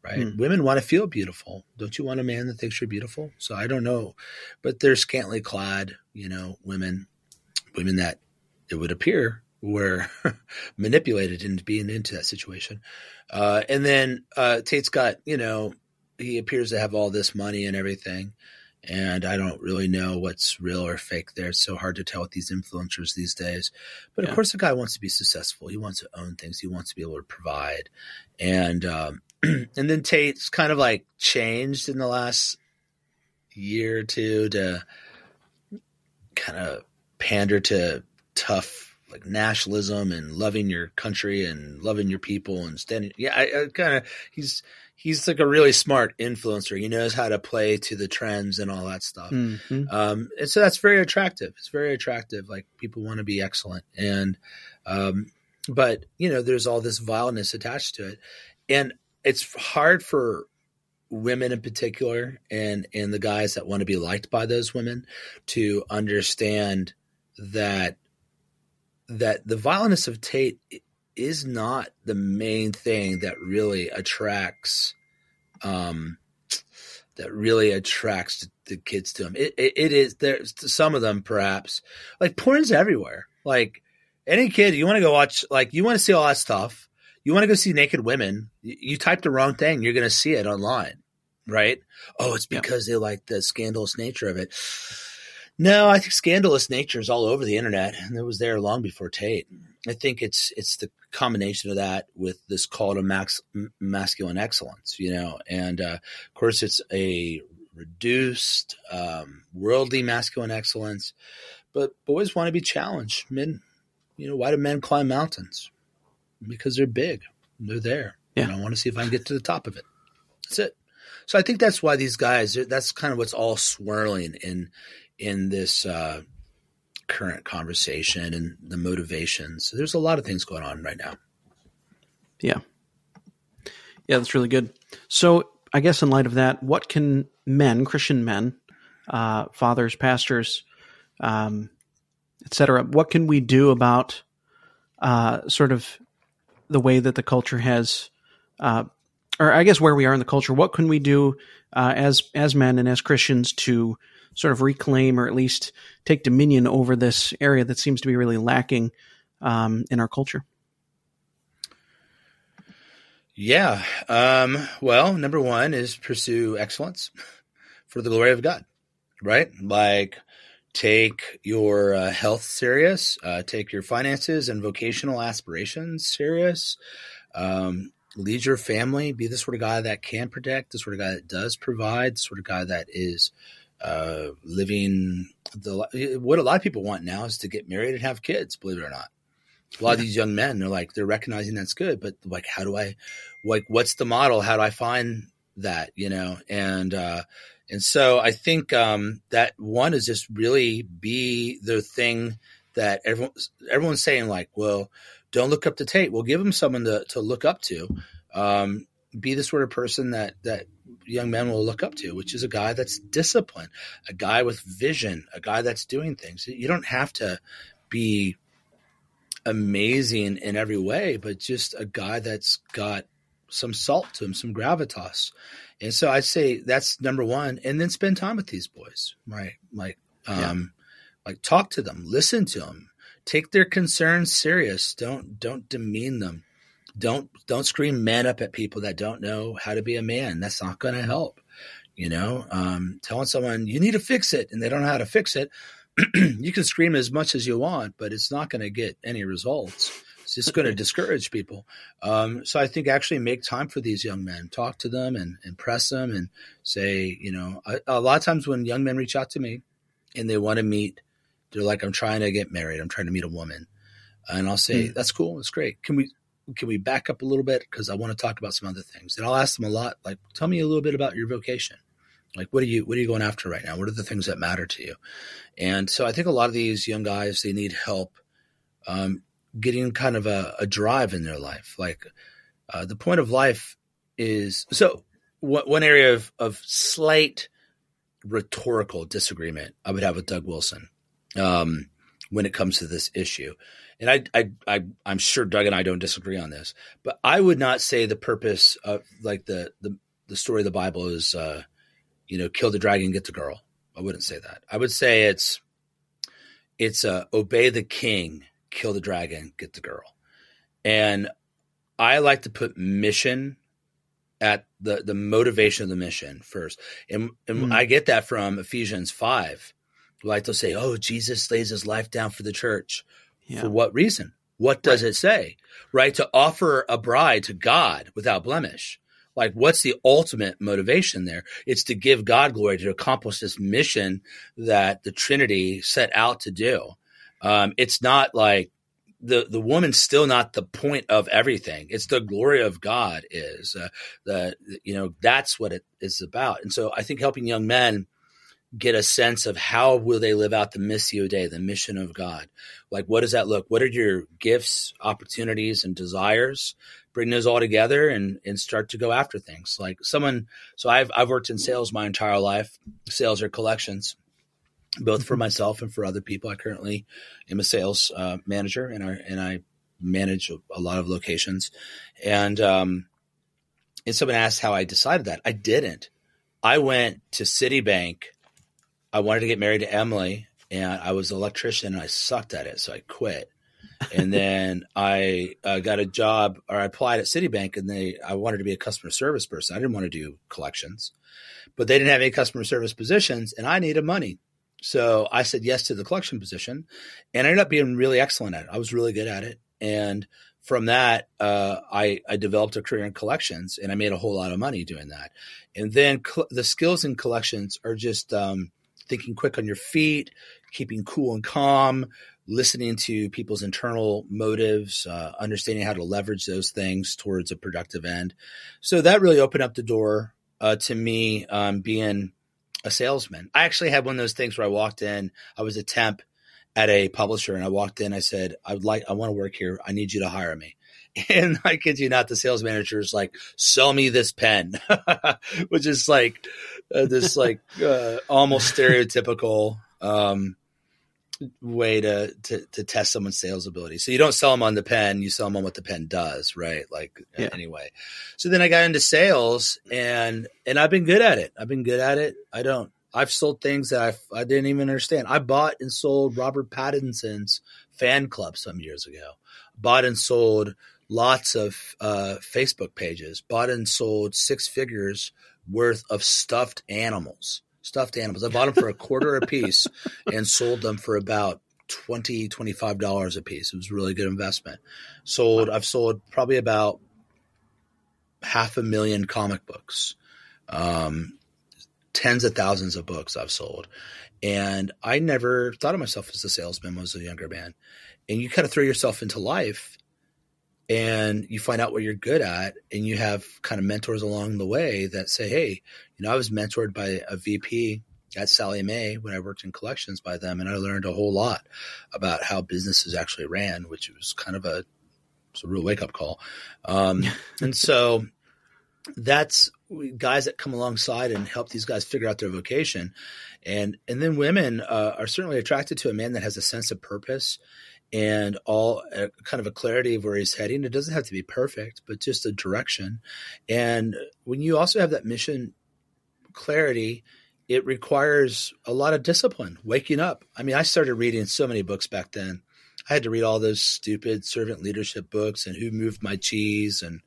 right? Hmm. Women want to feel beautiful. Don't you want a man that thinks you're beautiful? So I don't know, but they're scantily clad, you know, women, women that it would appear were <laughs> manipulated into being into that situation. Uh, and then uh, Tate's got, you know, he appears to have all this money and everything. And I don't really know what's real or fake there. It's so hard to tell with these influencers these days. But of course, the guy wants to be successful. He wants to own things. He wants to be able to provide. And um, <clears throat> and then Tate's kind of like changed in the last year or two to kind of pander to tough like nationalism and loving your country and loving your people and standing. Yeah, I, I kind of he's he's like a really smart influencer. He knows how to play to the trends and all that stuff. Mhm. Um, and so that's very attractive. It's very attractive. Like people want to be excellent, and um, but you know, there's all this vileness attached to it, and it's hard for women in particular, and and the guys that want to be liked by those women to understand that that the violence of Tate is not the main thing that really attracts um that really attracts the kids to him. It, it, it is there's some of them perhaps like porn's everywhere. Like any kid, you want to go watch like you want to see all that stuff. You want to go see naked women. You, type the wrong thing, you're going to see it online, right? Oh, it's Yeah. because they like the scandalous nature of it. No, I think scandalous nature is all over the internet, and it was there long before Tate. I think it's it's the combination of that with this call to max, masculine excellence, you know, and uh, of course it's a reduced, um, worldly masculine excellence, but boys want to be challenged. Men, you know, why do men climb mountains? Because they're big, they're there. Yeah. And I want to see if I can get to the top of it. That's it. So I think that's why these guys. That's kind of what's all swirling in in this uh, current conversation and the motivations. So there's a lot of things going on right now. Yeah. Yeah, that's really good. So I guess in light of that, what can men, Christian men, uh, fathers, pastors, um, etc., what can we do about uh, sort of the way that the culture has, uh, or I guess where we are in the culture? What can we do uh, as as men and as Christians to sort of reclaim or at least take dominion over this area that seems to be really lacking um, in our culture? Yeah. Um, well, number one is pursue excellence for the glory of God, right? Like, take your uh, health serious, uh, take your finances and vocational aspirations serious. Um, lead your family, be the sort of guy that can protect, the sort of guy that does provide, the sort of guy that is uh, living the what a lot of people want now is to get married and have kids. Believe it or not, a lot yeah. of these young men they're like they're recognizing that's good, but like how do I, like what's the model? How do I find that? You know, and uh, and so I think um, that one is just really be the thing that everyone everyone's saying like, well, don't look up to Tate. We'll give them someone to to look up to. Um, be the sort of person that that young men will look up to, which is a guy that's disciplined, a guy with vision, a guy that's doing things. You don't have to be amazing in every way, but just a guy that's got some salt to him, some gravitas. And so I'd say that's number one. And then spend time with these boys, right? Like, um, yeah. like talk to them, listen to them, take their concerns serious. Don't, don't demean them don't don't scream man up at people that don't know how to be a man. That's not going to help. You know, um, telling someone you need to fix it and they don't know how to fix it. <clears throat> you can scream as much as you want, but it's not going to get any results. It's just going to discourage people. Um, so I think actually make time for these young men, talk to them and, and press them and say, you know, a, a lot of times when young men reach out to me and they want to meet, they're like, I'm trying to get married. I'm trying to meet a woman. And I'll say, mm. that's cool. That's great. Can we, can we back up a little bit because I want to talk about some other things. And I'll ask them a lot, like, tell me a little bit about your vocation. Like, what are you what are you going after right now? What are the things that matter to you? And so I think a lot of these young guys they need help um, getting kind of a, a, drive in their life. Like uh, the point of life is so. one area of, of slight rhetorical disagreement I would have with Doug Wilson um, when it comes to this issue and I, I, I, I'm sure Doug and I don't disagree on this, but I would not say the purpose of like the the, the story of the Bible is, uh, you know, kill the dragon, get the girl. I wouldn't say that. I would say it's it's uh, obey the king, kill the dragon, get the girl. And I like to put mission at the the motivation of the mission first. And, and mm. I get that from Ephesians 5. Like they'll say, "Oh, Jesus lays his life down for the church." Yeah. For what reason? What does right. it say? Right? To offer a bride to God without blemish. Like, what's the ultimate motivation there? It's to give God glory to accomplish this mission that the Trinity set out to do. Um, it's not like the the woman's still not the point of everything. It's the glory of God is uh, the you know that's what it is about. And so I think helping young men get a sense of how will they live out the missio dei, the mission of God. Like, what does that look? What are your gifts, opportunities, and desires? Bring those all together and and start to go after things. Like someone, so I've I've worked in sales my entire life. Sales are collections, both for mm-hmm. myself and for other people. I currently am a sales uh, manager, and I and I manage a, a lot of locations. And um, and someone asked how I decided that. I didn't. I went to Citibank I wanted to get married to Emily, and I was an electrician, and I sucked at it, so I quit. and then I uh, got a job, or I applied at Citibank, and they I wanted to be a customer service person. I didn't want to do collections, but they didn't have any customer service positions, and I needed money. So I said yes to the collection position and I ended up being really excellent at it. I was really good at it. And from that, uh, I, I developed a career in collections and I made a whole lot of money doing that. And then cl- the skills in collections are just um, thinking quick on your feet, keeping cool and calm, listening to people's internal motives, uh, understanding how to leverage those things towards a productive end. So that really opened up the door uh, to me um, being a salesman. I actually had one of those things where I walked in, I was a temp at a publisher and I walked in, I said, I would like, I want to work here. I need you to hire me. <laughs> And I kid you not, the sales manager is like, sell me this pen, <laughs> which is like uh, this like uh, almost stereotypical um, way to, to to test someone's sales ability. So you don't sell them on the pen, you sell them on what the pen does, right? Like yeah. anyway. So then I got into sales and and I've been good at it. I've been good at it. I don't I've sold things that I I didn't even understand. I bought and sold Robert Pattinson's fan club some years ago. Bought and sold lots of uh, Facebook pages. Bought and sold six figures worth of stuffed animals stuffed animals. I bought them for a quarter a piece <laughs> and sold them for about 20 $25 a piece. It was a really good investment. Sold, I've sold probably about half a million comic books, um, tens of thousands of books I've sold. And I never thought of myself as a salesman when I was a younger man. And you kind of throw yourself into life and you find out what you're good at and you have kind of mentors along the way that say hey you know i was mentored by a vp at Sallie Mae when i worked in collections by them and i learned a whole lot about how businesses actually ran which was kind of a a real wake-up call um, <laughs> and so that's guys that come alongside and help these guys figure out their vocation and and then women uh, are certainly attracted to a man that has a sense of purpose and all uh, kind of a clarity of where he's heading. It doesn't have to be perfect, but just a direction. And when you also have that mission clarity, it requires a lot of discipline, waking up. I mean, I started reading so many books back then. I had to read all those stupid servant leadership books and Who Moved My Cheese and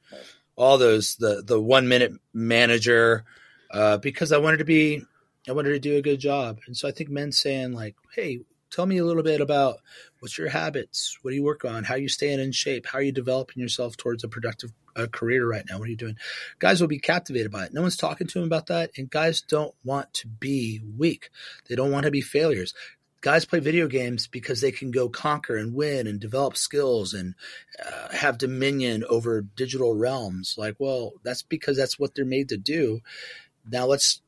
all those the the one minute manager uh, because I wanted to be I wanted to do a good job. And so I think men saying like, "Hey, tell me a little bit about what's your habits what do you work on how are you staying in shape how are you developing yourself towards a productive uh, career right now. What are you doing? Guys will be captivated by it. No one's talking to them about that and guys don't want to be weak. They don't want to be failures. Guys play video games because they can go conquer and win and develop skills and uh, have dominion over digital realms. Like well that's because that's what they're made to do. Now let's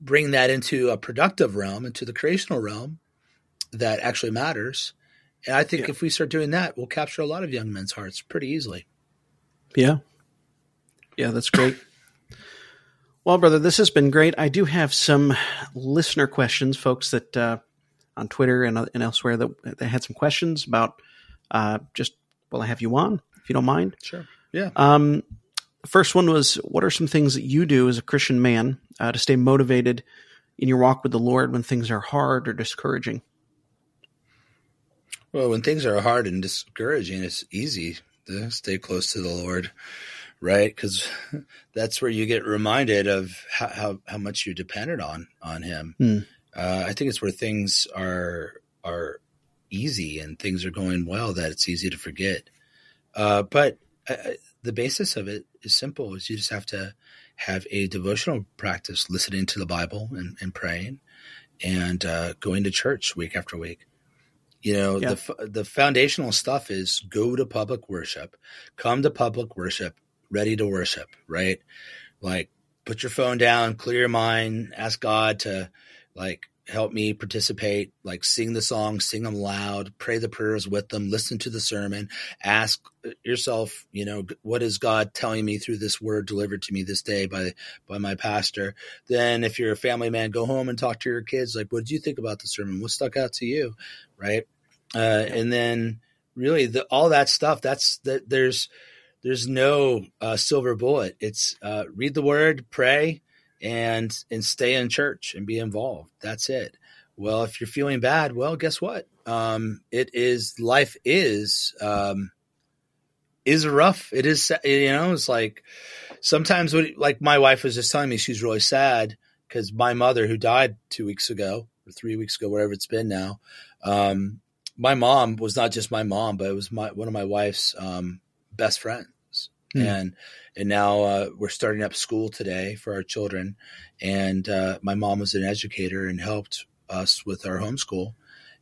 bring that into a productive realm into the creational realm that actually matters. And I think yeah. if we start doing that, we'll capture a lot of young men's hearts pretty easily. Yeah. Yeah, that's great. well, brother, this has been great. I do have some listener questions, folks that uh, on Twitter and, and elsewhere that, that had some questions about uh, just, well, I have you on, if you don't mind. Sure. Yeah. Um, first one was what are some things that you do as a Christian man uh, to stay motivated in your walk with the Lord when things are hard or discouraging? Well, when things are hard and discouraging, it's easy to stay close to the Lord, right? Because that's where you get reminded of how, how, how much you're dependent on on Him. Mm. Uh, I think it's where things are are easy and things are going well that it's easy to forget. Uh, but uh, the basis of it is simple: is you just have to have a devotional practice, listening to the Bible and, and praying, and uh, going to church week after week. You know, yeah. the the foundational stuff is go to public worship, come to public worship, ready to worship, right? Like put your phone down, clear your mind, ask God to like help me participate, like sing the songs, sing them loud, pray the prayers with them, listen to the sermon, ask uh, yourself, you know, what is God telling me through this word delivered to me this day by by my pastor? Then if you're a family man, go home and talk to your kids like what did you think about the sermon? What stuck out to you? Right? Uh, and then really the, all that stuff that's that there's there's no uh, silver bullet. It's uh, read the word, pray, and and stay in church and be involved. That's it. Well, if you're feeling bad, well, guess what? Um, it is life is um, is rough. It is you know it's like sometimes what like my wife was just telling me she's really sad because my mother who died two weeks ago or three weeks ago, wherever it's been now. Um, my mom was not just my mom, but it was my one of my wife's um, best friends, mm. and and now uh, we're starting up school today for our children. And uh, my mom was an educator and helped us with our homeschool,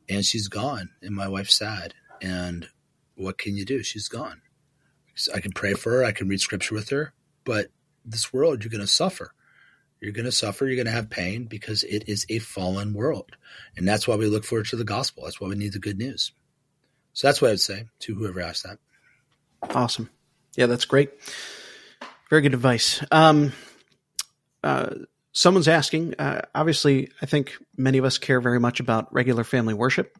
and she's gone, and my wife's sad. And what can you do? She's gone. I can pray for her, I can read scripture with her, but this world, you're going to suffer. You're going to suffer. You're going to have pain because it is a fallen world. And that's why we look forward to the gospel. That's why we need the good news. So that's what I would say to whoever asked that. Awesome. Yeah, that's great. Very good advice. Um, uh, someone's asking, uh, obviously, I think many of us care very much about regular family worship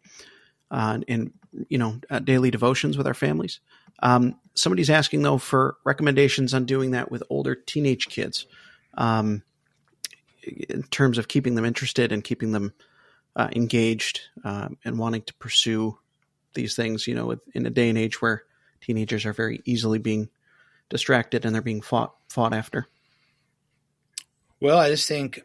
uh, and, you know, uh, daily devotions with our families. Um, somebody's asking, though, for recommendations on doing that with older teenage kids. Um, in terms of keeping them interested and keeping them uh, engaged um, and wanting to pursue these things, you know, in a day and age where teenagers are very easily being distracted and they're being fought fought after. Well, I just think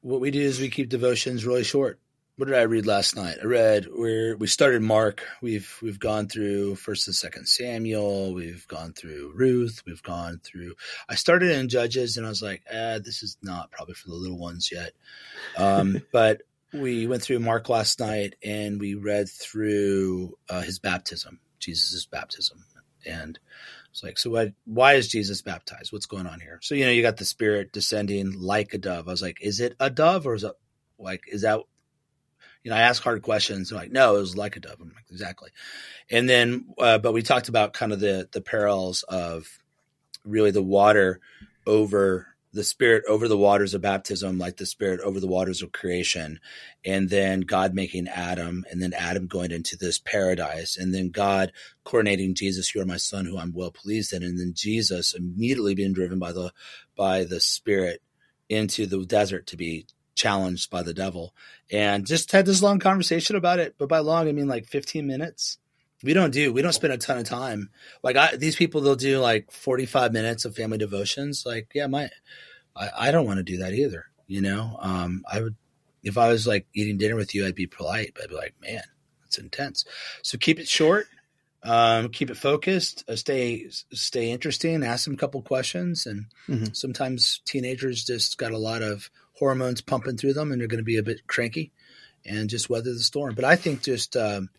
what we do is we keep devotions really short what did I read last night? I read where we started Mark. We've we've gone through First and Second Samuel. We've gone through Ruth. We've gone through. I started in Judges, and I was like, eh, this is not probably for the little ones yet. Um, <laughs> but we went through Mark last night, and we read through uh, his baptism, Jesus' baptism, and it's like, so what, why is Jesus baptized? What's going on here? So, you know, you got the spirit descending like a dove. I was like, is it a dove or is it like, is that you know, I ask hard questions. I'm like, no, it was like a dove. I'm like, exactly. And then, uh, but we talked about kind of the the perils of really the water over the spirit over the waters of baptism, like the spirit over the waters of creation, and then God making Adam, and then Adam going into this paradise, and then God coordinating Jesus, you are my son, who I'm well pleased in, and then Jesus immediately being driven by the by the Spirit into the desert to be challenged by the devil and just had this long conversation about it. But by long, I mean like 15 minutes. We don't do, we don't spend a ton of time. Like I, these people, they'll do like 45 minutes of family devotions. Like, yeah, my, I, I don't want to do that either. You know, um, I would, if I was like eating dinner with you, I'd be polite, but I'd be like, man, it's intense. So keep it short. Um, keep it focused, uh, stay stay interesting, ask them a couple questions, and mm-hmm. sometimes teenagers just got a lot of hormones pumping through them, and they're going to be a bit cranky, and just weather the storm. But I think just um,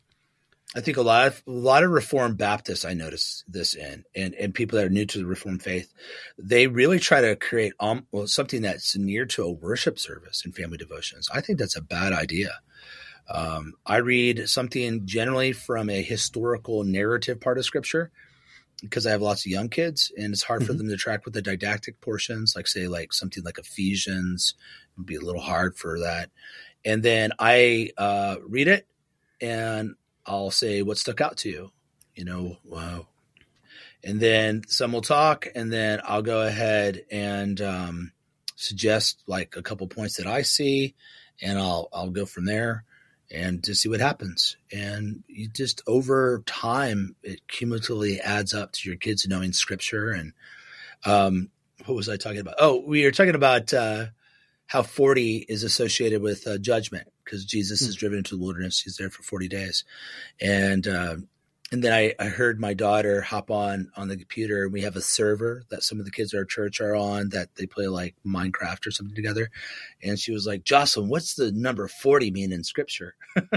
I think a lot of a lot of Reformed Baptists I notice this in, and and people that are new to the Reformed faith, they really try to create um, well, something that's near to a worship service and family devotions. I think that's a bad idea. Um, I read something generally from a historical narrative part of Scripture because I have lots of young kids and it's hard mm-hmm. for them to track with the didactic portions, like say like something like Ephesians would be a little hard for that. And then I uh, read it and I'll say what stuck out to you, you know, wow. And then some will talk and then I'll go ahead and um, suggest like a couple points that I see and I'll I'll go from there and to see what happens. And you just over time, it cumulatively adds up to your kids knowing scripture. And um, what was I talking about? Oh, we are talking about uh, how 40 is associated with uh, judgment because Jesus mm-hmm. is driven into the wilderness. He's there for 40 days. And uh, and then I, I heard my daughter hop on on the computer and we have a server that some of the kids at our church are on that they play like minecraft or something together. And she was like jocelyn what's the number 40 mean in scripture? <laughs>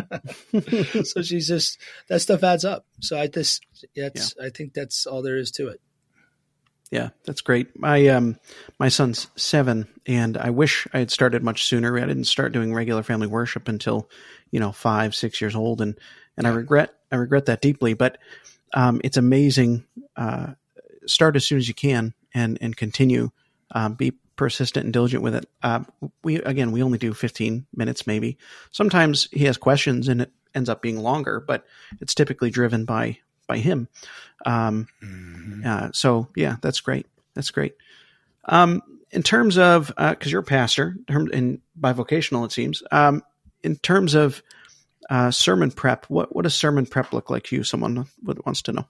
So she's just that stuff adds up. So i just that's yeah. i think that's all there is to it. Yeah that's great. My um my son's seven and i wish i had started much sooner. I didn't start doing regular family worship until you know five six years old and and I regret I regret that deeply. But um, it's amazing. Uh, start as soon as you can and and continue. Um, be persistent and diligent with it. Uh, we again we only do 15 minutes maybe. Sometimes he has questions and it ends up being longer, but it's typically driven by by him. Um, mm-hmm. uh, so yeah, that's great. That's great. Um, in terms of because uh, you're a pastor and bivocational, it seems. Um, in terms of uh, sermon prep. What what does sermon prep look like to you? Someone would, wants to know.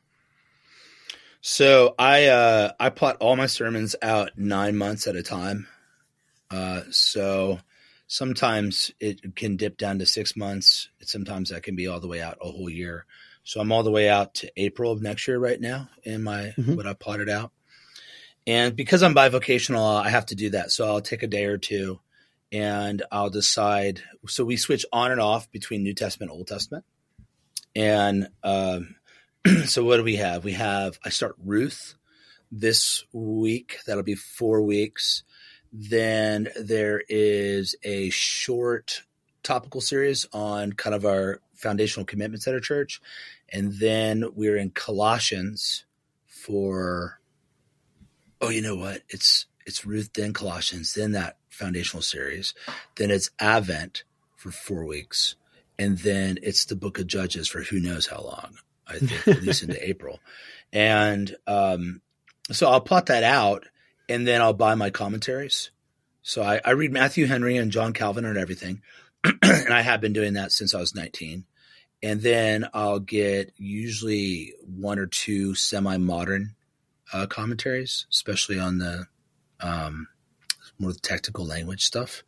So I uh, I plot all my sermons out nine months at a time. Uh, so Sometimes it can dip down to six months. Sometimes that can be all the way out a whole year. So I'm all the way out to April of next year right now in my Mhm. what I plotted out. And because I'm bivocational, I have to do that. So I'll take a day or two and I'll decide. So we switch on and off between New Testament, Old Testament. And um, <clears throat> so what do we have? We have, I start Ruth this week. That'll be four weeks. Then there is a short topical series on kind of our foundational commitments at our church. And then we're in Colossians for oh, you know what? It's it's Ruth, then Colossians, then that foundational series. Then it's Advent for four weeks. And then it's the book of Judges for who knows how long. I think at least into <laughs> April. And um, so I'll plot that out and then I'll buy my commentaries. So I, I read Matthew Henry and John Calvin and everything. <clears throat> and I have been doing that since I was 19. And then I'll get usually one or two semi modern uh, commentaries, especially on the um, more technical language stuff.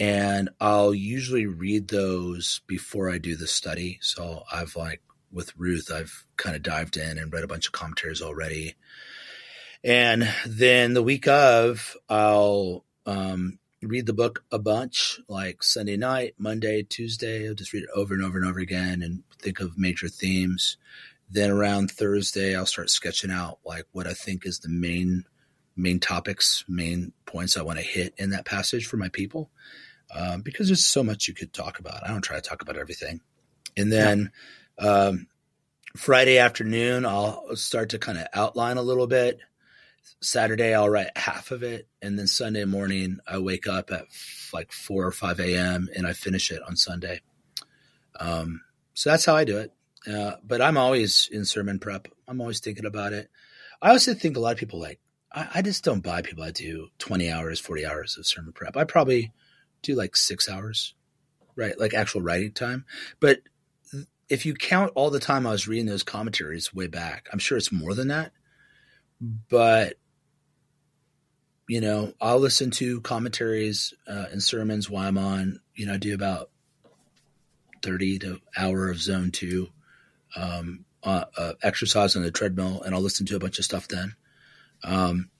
And I'll usually read those before I do the study. So I've like with Ruth, I've kind of dived in and read a bunch of commentaries already. And then the week of, I'll um, read the book a bunch, like Sunday night, Monday, Tuesday. I'll just read it over and over and over again and think of major themes. Then around Thursday, I'll start sketching out like what I think is the main main topics, main points I want to hit in that passage for my people, um, because there's so much you could talk about. I don't try to talk about everything. And then um, Friday afternoon, I'll start to kind of outline a little bit. Saturday, I'll write half of it, and then Sunday morning, I wake up at f- like four or five a.m. and I finish it on Sunday. Um, so that's how I do it. Uh, but I'm always in sermon prep. I'm always thinking about it. I also think a lot of people like I, I just don't buy people that do 20 hours, 40 hours of sermon prep. I probably do like six hours, right? Like actual writing time. But if you count all the time I was reading those commentaries way back, I'm sure it's more than that. But you know, I'll listen to commentaries uh, and sermons while I'm on. You know, I do about thirty to hour of zone two um, uh, uh, exercise on the treadmill, and I'll listen to a bunch of stuff then. Um,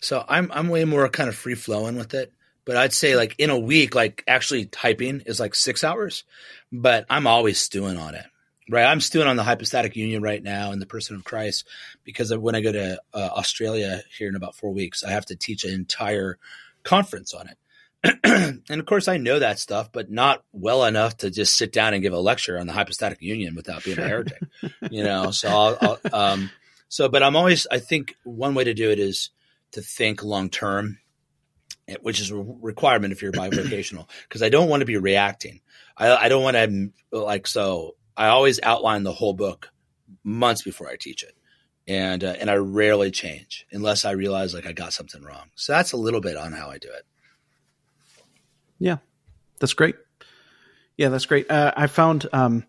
so I'm I'm way more kind of free flowing with it. But I'd say like in a week, like actually typing is like six hours, but I'm always stewing on it. Right, I'm stewing on the hypostatic union right now and the person of Christ because when I go to uh, Australia here in about four weeks, I have to teach an entire conference on it. <clears throat> and of course, I know that stuff, but not well enough to just sit down and give a lecture on the hypostatic union without being a heretic. You know, so I'll, I'll um, so, but I'm always. I think one way to do it is to think long term, which is a requirement if you're bivocational, <clears throat> because I don't want to be reacting. I, I don't want to like so. I always outline the whole book months before I teach it, and uh, and I rarely change unless I realize like I got something wrong. So that's a little bit on how I do it. Yeah, that's great. Yeah, that's great. Uh, I found, um,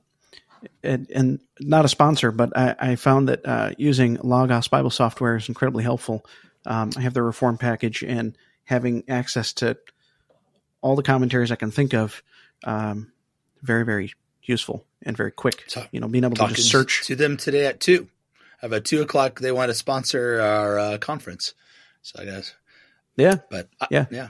and, and, not a sponsor, but I, I found that uh, using Logos Bible software is incredibly helpful. Um, I have the Reform package, and having access to all the commentaries I can think of, um, very, very useful and very quick. So, you know, being able to just search to them today at two. I have a two o'clock. They want to sponsor our uh, conference, so I guess. Yeah, but I, yeah, yeah.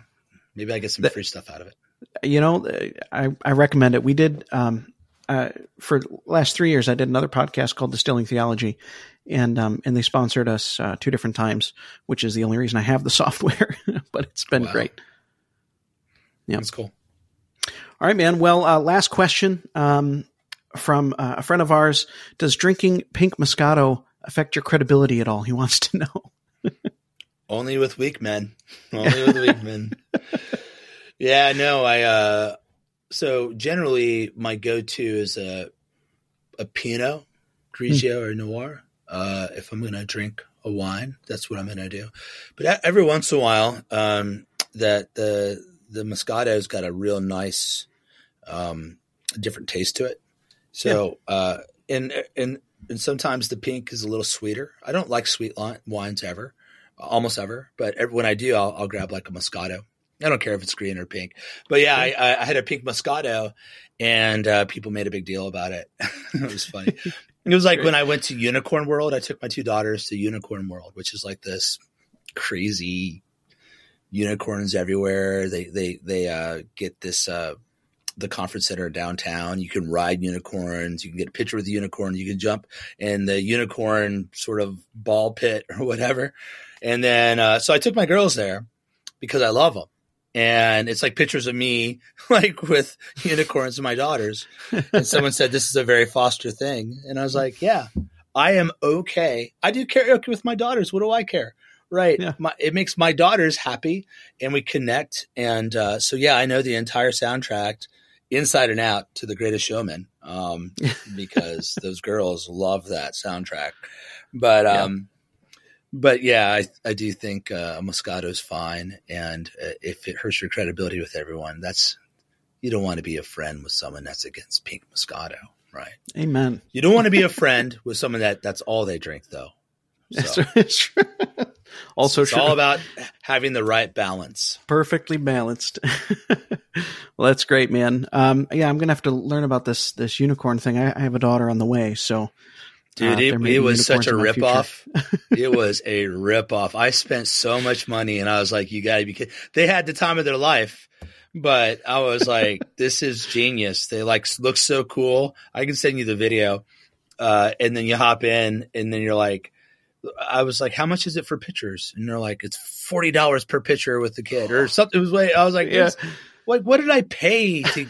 Maybe I get some that, free stuff out of it. You know, I I recommend it. We did um, uh, for last three years. I did another podcast called Distilling Theology, and um, and they sponsored us uh, two different times, which is the only reason I have the <laughs> software. but it's been wow. great. Yeah, that's cool. All right, man. Well, uh, last question um, from uh, a friend of ours: Does drinking pink Moscato affect your credibility at all? He wants to know. <laughs> Only with weak men. Only with weak men. <laughs> Yeah, no, I uh so generally my go-to is a a Pinot Grigio mm. or Noir. Uh if I'm going to drink a wine, that's what I'm going to do. But every once in a while um that the the Moscato's got a real nice um different taste to it. So yeah. uh and and and sometimes the pink is a little sweeter. I don't like sweet wines ever, almost ever, but when I do, I'll, I'll grab like a Moscato I don't care if it's green or pink. But yeah, I, I had a pink Moscato, and uh, people made a big deal about it. <laughs> it was funny. it was like when I went to Unicorn World. I took my two daughters to Unicorn World, which is like this crazy unicorns everywhere. They they they uh, get this uh, the conference center downtown. You can ride unicorns. You can get a picture with the unicorn. You can jump in the unicorn sort of ball pit <laughs> or whatever. And then uh, so I took my girls there because I love them. And it's like pictures of me, <laughs> like with unicorns and my daughters. And <laughs> someone said this is a very Foster thing, and I was like, yeah, I am okay. I do karaoke with my daughters. What do I care? Right. Yeah. My, it makes my daughters happy and we connect. And uh, so, yeah, I know the entire soundtrack inside and out to The Greatest Showman um, <laughs> because those girls love that soundtrack. But, Yeah. But yeah, I, I do think uh, Moscato's fine. And uh, if it hurts your credibility with everyone, that's, you don't want to be a friend with someone that's against pink Moscato, right? Amen. You don't want to be a friend with someone that that's all they drink, though. <laughs> So, It's true. also it's true. all about having the right balance. perfectly balanced. <laughs> well, that's great, man. Um, yeah, I'm gonna have to learn about this this unicorn thing. I, I have a daughter on the way, so Dude, Uh, it, it was such a unicorns in my ripoff. <laughs> it was a ripoff. I spent so much money, and I was like, "You got to be kidding!" They had the time of their life, but I was like, <laughs> "This is genius." They like look so cool. I can send you the video, uh, and then you hop in, and then you're like, "I was like, how much is it for pictures?" And they're like, "It's forty dollars per picture with the kid, or <gasps> something." It was way. I was like, yeah, "This- what what did I pay to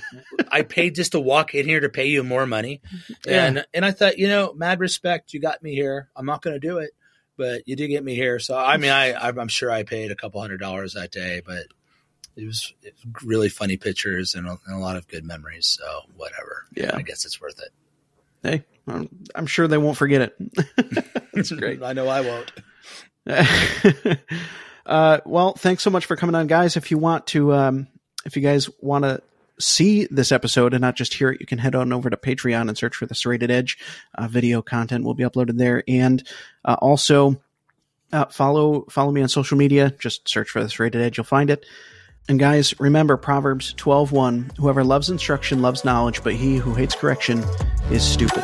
I paid just to walk in here to pay you more money. Yeah. And and I thought, you know, mad respect, you got me here. I'm not going to do it, but you did get me here. So I mean, I I'm sure I paid a couple hundred dollars that day, but it was, it was really funny pictures and a, and a lot of good memories. So whatever. Yeah. I guess it's worth it. hey, I'm, I'm sure they won't forget it. <laughs> that's great. <laughs> I know I won't. <laughs> uh, well, thanks so much for coming on, guys. If you want to, um, if you guys want to see this episode and not just hear it, you can head on over to Patreon and search for the Serrated Edge. Uh, video content will be uploaded there, and uh, also uh, follow follow me on social media. Just search for the Serrated Edge, you'll find it. And guys, remember Proverbs 12:1, whoever loves instruction loves knowledge, but he who hates correction is stupid.